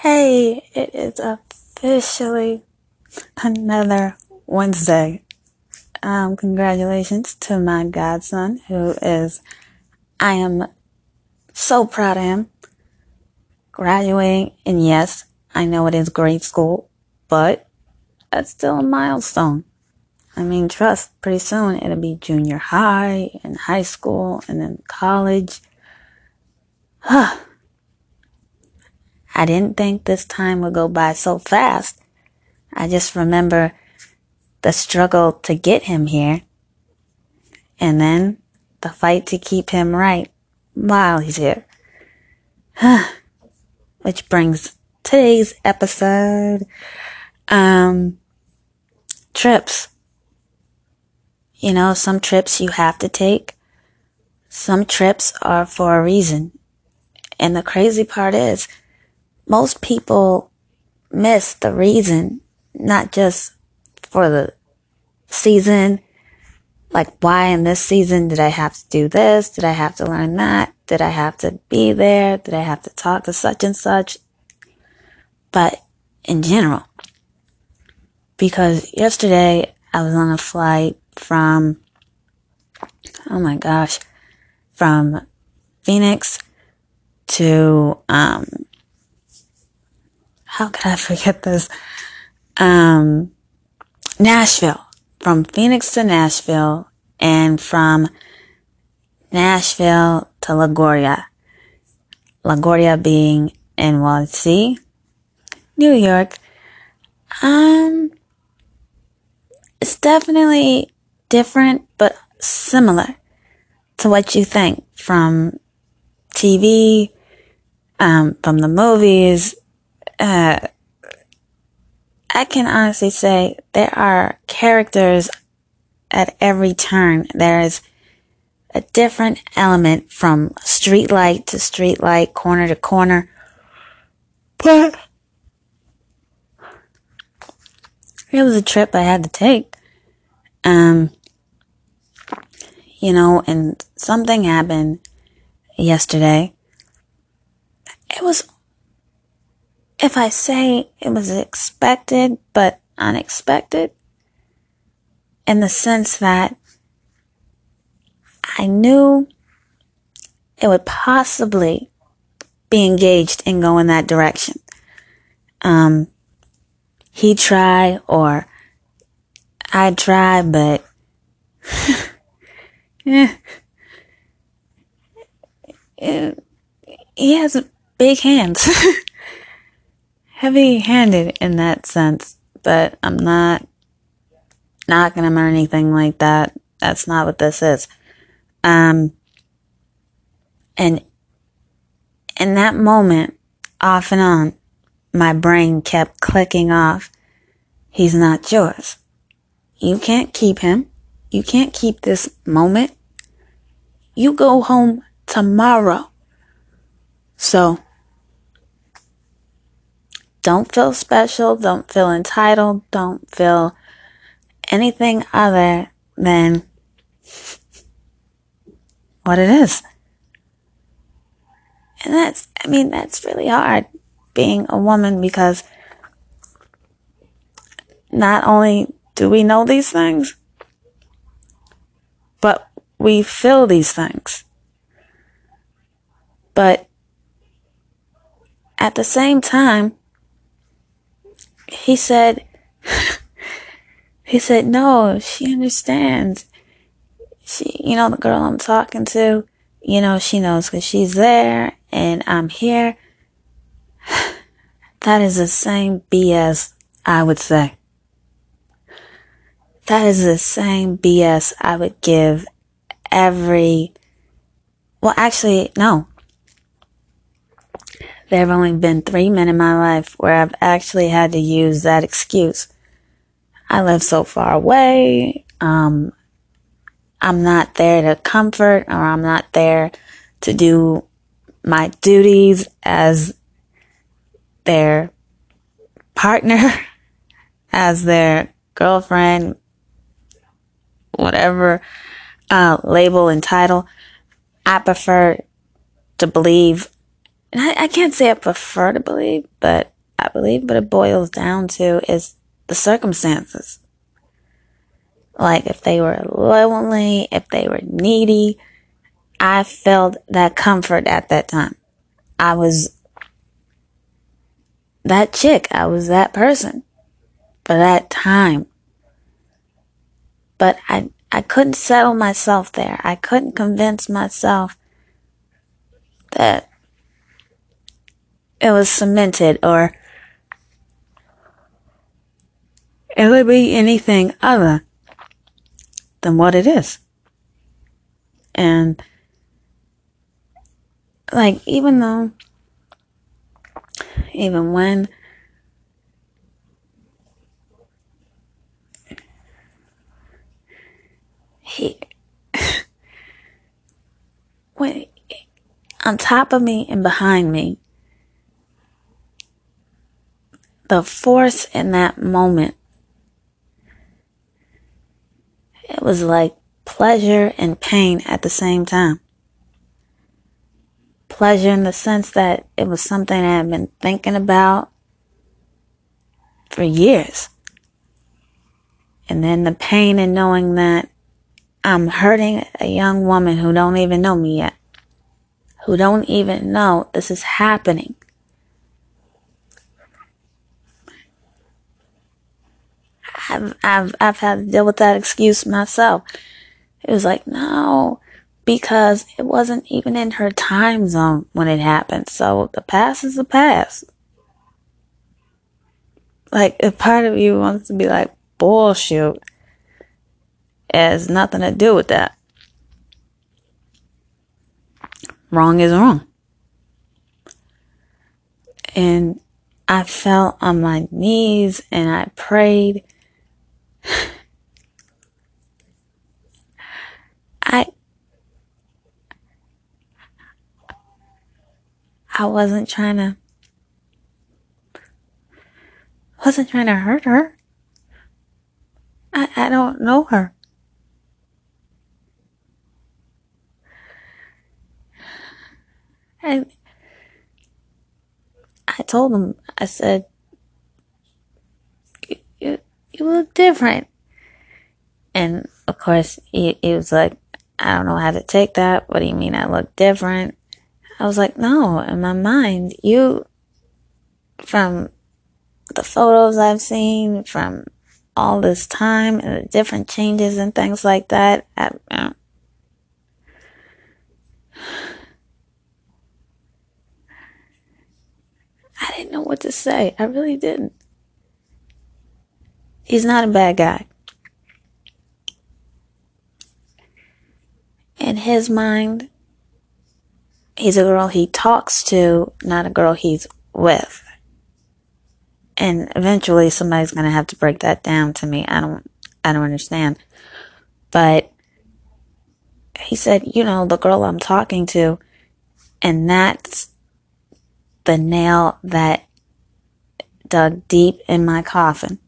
Hey, it is officially another Wednesday. Um, congratulations to my godson who is, I am so proud of him graduating. And yes, I know it is grade school, but that's still a milestone. I mean, trust, pretty soon it'll be junior high and high school and then college. I didn't think this time would go by so fast. I just remember the struggle to get him here and then the fight to keep him right while he's here. Which brings today's episode, um, trips. You know, some trips you have to take. Some trips are for a reason. And the crazy part is, most people miss the reason, not just for the season, like why in this season did I have to do this? Did I have to learn that? Did I have to be there? Did I have to talk to such and such? But in general, because yesterday I was on a flight from, oh my gosh, from Phoenix to, um, how could I forget this? Um, Nashville, from Phoenix to Nashville and from Nashville to LaGuardia. LaGuardia being NYC, New York. Um, it's definitely different, but similar to what you think from TV, um, from the movies, uh, I can honestly say there are characters at every turn. There's a different element from street light to street light, corner to corner. But it was a trip I had to take. Um, you know, and something happened yesterday. It was if I say it was expected but unexpected, in the sense that I knew it would possibly be engaged in that direction. Um, he try or I try, but yeah, he has big hands. heavy handed in that sense, but I'm not knocking him or anything like that. That's not what this is. Um, and in that moment, off and on, my brain kept clicking off. He's not yours. You can't keep him. You can't keep this moment. You go home tomorrow. So don't feel special. Don't feel entitled. Don't feel anything other than what it is. And that's, I mean, that's really hard being a woman because not only do we know these things, but we feel these things. But at the same time, he said, he said, no, she understands. She, you know, the girl I'm talking to, you know, she knows because she's there and I'm here. That is the same BS, I would say. That is the same BS I would give every, well, actually, no. There have only been three men in my life where I've actually had to use that excuse. I live so far away. Um, I'm not there to comfort or I'm not there to do my duties as their partner, as their girlfriend, whatever uh, label and title. I prefer to believe I, I can't say I prefer to believe, but I believe what it boils down to is the circumstances. Like if they were lonely, if they were needy, I felt that comfort at that time. I was that chick. I was that person for that time. But I, I couldn't settle myself there. I couldn't convince myself that it was cemented or it would be anything other than what it is. And like, even though, even when he, when on top of me and behind me, the force in that moment, it was like pleasure and pain at the same time. Pleasure in the sense that it was something I had been thinking about for years. And then the pain in knowing that I'm hurting a young woman who don't even know me yet, who don't even know this is happening. I've, I've, I've had to deal with that excuse myself. It was like, no, because it wasn't even in her time zone when it happened. So the past is the past. Like, if part of you wants to be like, bullshit, it has nothing to do with that. Wrong is wrong. And I fell on my knees and I prayed I I wasn't trying to wasn't trying to hurt her. I, I don't know her. And I told him, I said, you look different. And of course, he, he was like, I don't know how to take that. What do you mean I look different? I was like, no, in my mind, you, from the photos I've seen, from all this time and the different changes and things like that, I, uh, I didn't know what to say. I really didn't. He's not a bad guy. In his mind, he's a girl he talks to, not a girl he's with. And eventually somebody's going to have to break that down to me. I don't, I don't understand. But he said, you know, the girl I'm talking to, and that's the nail that dug deep in my coffin.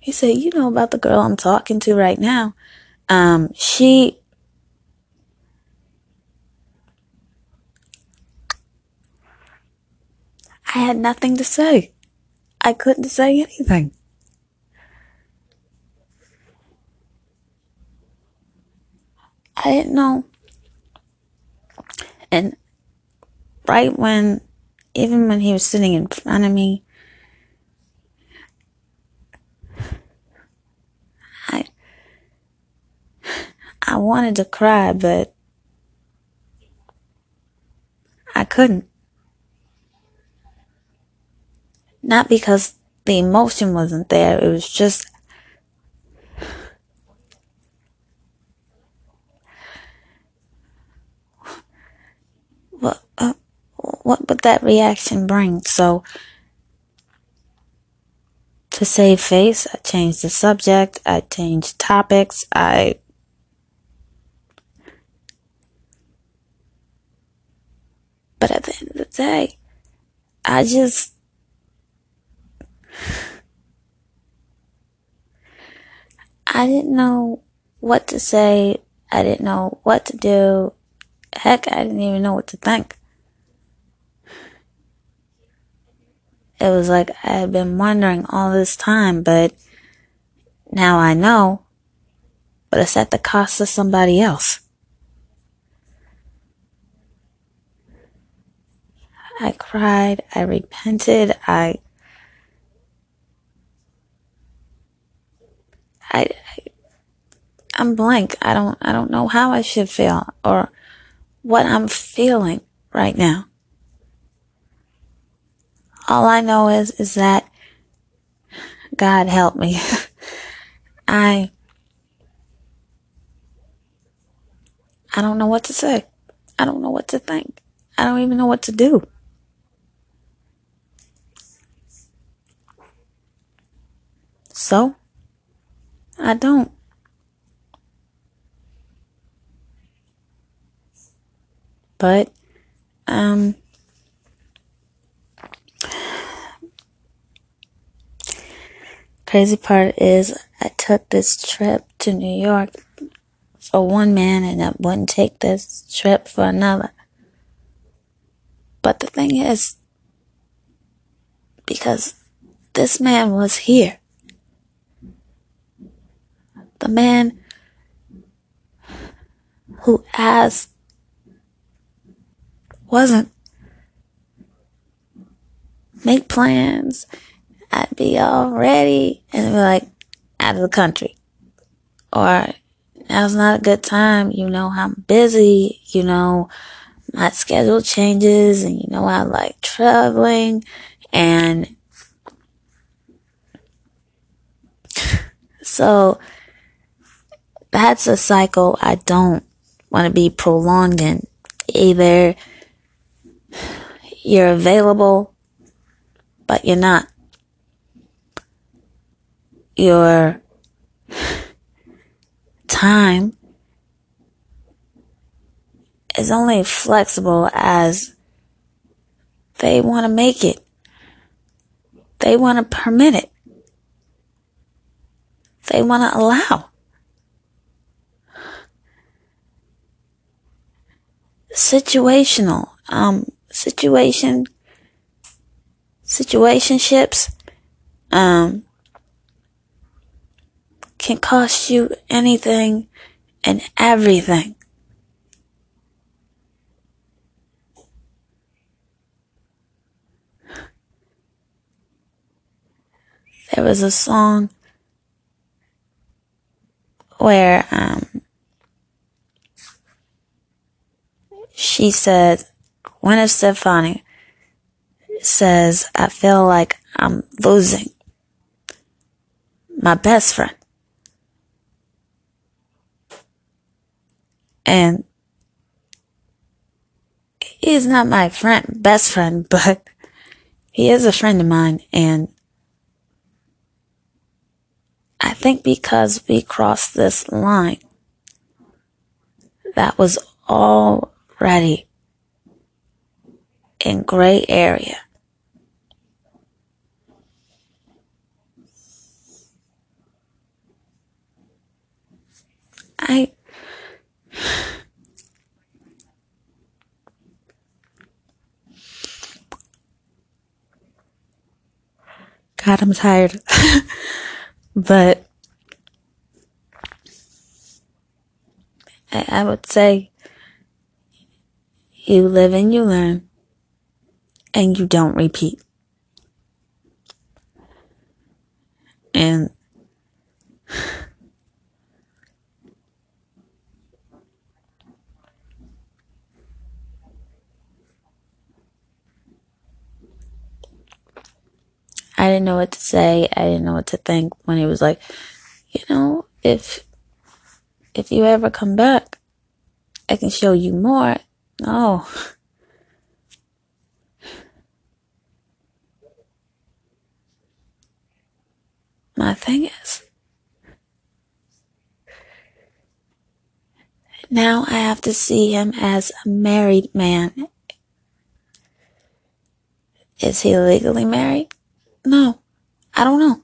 He said, You know about the girl I'm talking to right now? Um, she. I had nothing to say. I couldn't say anything. I didn't know. And right when, even when he was sitting in front of me, I wanted to cry, but I couldn't. Not because the emotion wasn't there, it was just what uh, what would that reaction bring? So to save face, I changed the subject, I changed topics, I But at the end of the day, I just, I didn't know what to say. I didn't know what to do. heck, I didn't even know what to think. It was like I had been wondering all this time, but now I know, but it's at the cost of somebody else. I cried, I repented, I I, I I'm blank. I don't I don't know how I should feel or what I'm feeling right now. All I know is is that God help me. I I don't know what to say. I don't know what to think. I don't even know what to do. So, I don't. But, um, crazy part is I took this trip to New York for one man and I wouldn't take this trip for another. But the thing is, because this man was here, man who asked wasn't make plans. I'd be all ready and be like out of the country. Or now's not a good time. You know, I'm busy. You know, my schedule changes and you know, I like traveling and so that's a cycle I don't want to be prolonging. Either you're available, but you're not. Your time is only flexible as they want to make it. They want to permit it. They want to allow. Situational, um, situation, situationships, um, can cost you anything and everything. There was a song where, um, she said, Gwen Stefani says, I feel like I'm losing my best friend. And he's not my friend, best friend, but he is a friend of mine. And I think because we crossed this line, that was all ready in gray area. I God, I'm tired. but I, I would say you live and you learn, and you don't repeat. And I didn't know what to say. I didn't know what to think when he was like, you know, if if you ever come back, I can show you more. No. My thing is, now I have to see him as a married man. Is he legally married? No, I don't know.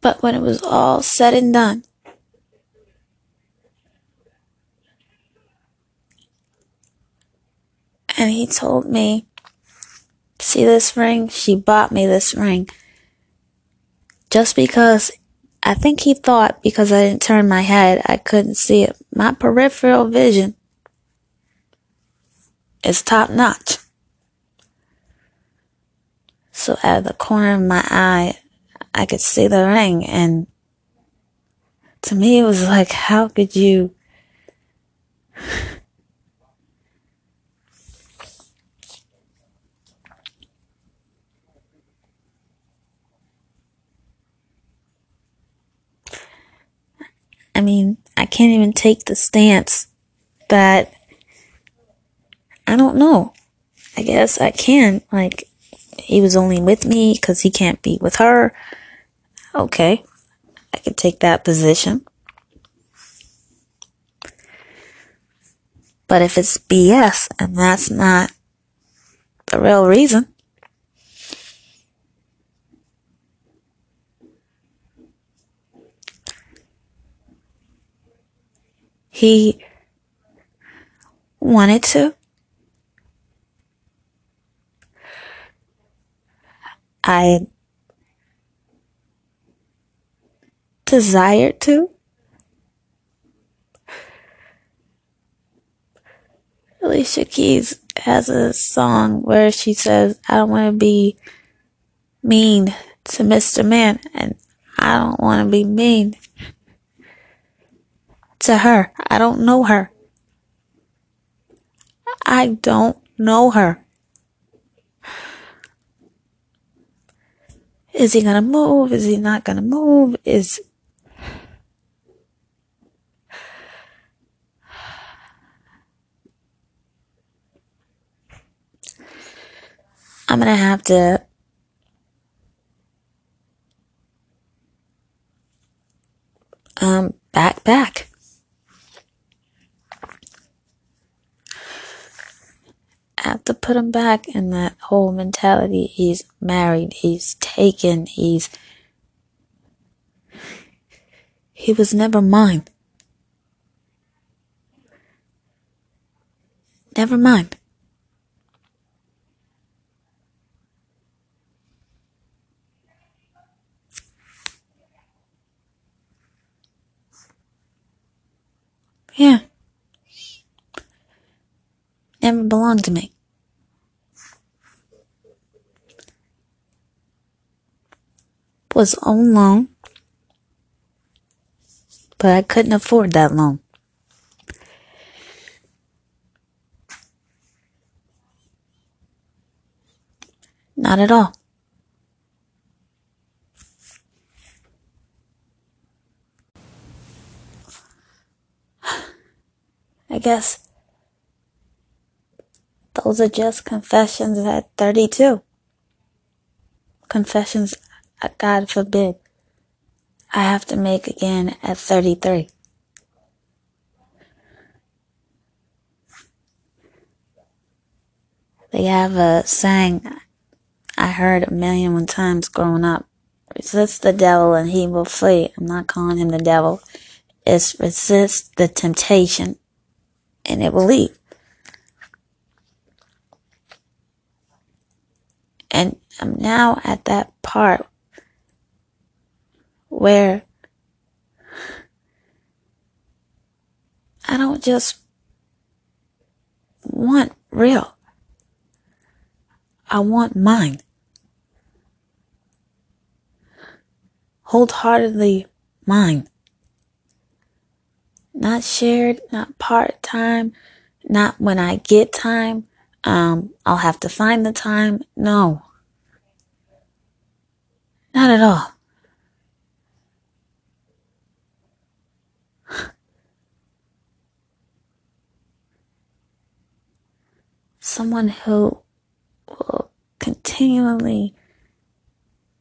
But when it was all said and done, and he told me, see this ring? She bought me this ring. Just because I think he thought because I didn't turn my head, I couldn't see it. My peripheral vision is top notch. So out of the corner of my eye, I could see the ring and to me it was like, how could you I mean, I can't even take the stance that I don't know. I guess I can. Like, he was only with me because he can't be with her. Okay. I can take that position. But if it's BS and that's not the real reason, he wanted to. I desired to. Alicia Keys has a song where she says, I don't want to be mean to Mr. Man, and I don't want to be mean to her. I don't know her. I don't know her. Is he gonna move? Is he not gonna move? Is I'm gonna have to um back back. Have to put him back in that whole mentality. He's married, he's taken, he's he was never mine. Never mind. Yeah. Never belonged to me. Was on loan, but I couldn't afford that loan. Not at all. I guess those are just confessions at 32. Confessions, uh, God forbid, I have to make again at 33. They have a saying I heard a million times growing up. Resist the devil and he will flee. I'm not calling him the devil. It's resist the temptation and it will leave. And I'm now at that part where I don't just want real. I want mine. Wholeheartedly mine. Not shared, not part time, not when I get time. Um, I'll have to find the time. No. Not at all. Someone who will continually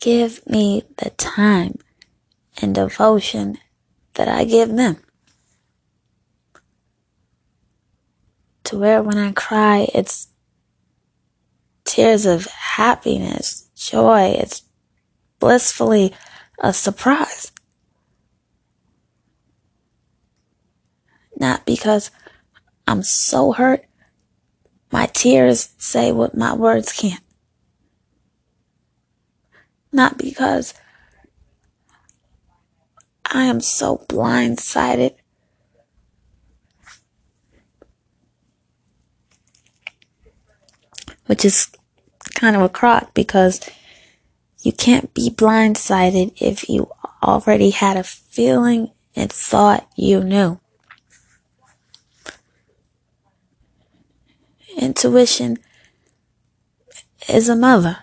give me the time and devotion that I give them. To where when I cry, it's tears of happiness, joy. It's blissfully a surprise. Not because I'm so hurt My tears say what my words can't. Not because I am so blindsided. Which is kind of a crock because you can't be blindsided if you already had a feeling and thought you knew. Intuition is a mother.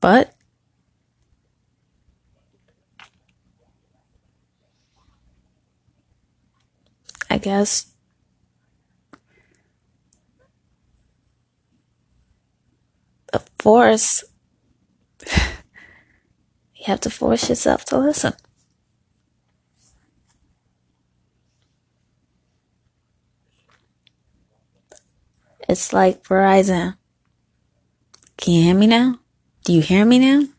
But I guess a force you have to force yourself to listen. It's like Verizon. Can you hear me now? Do you hear me now?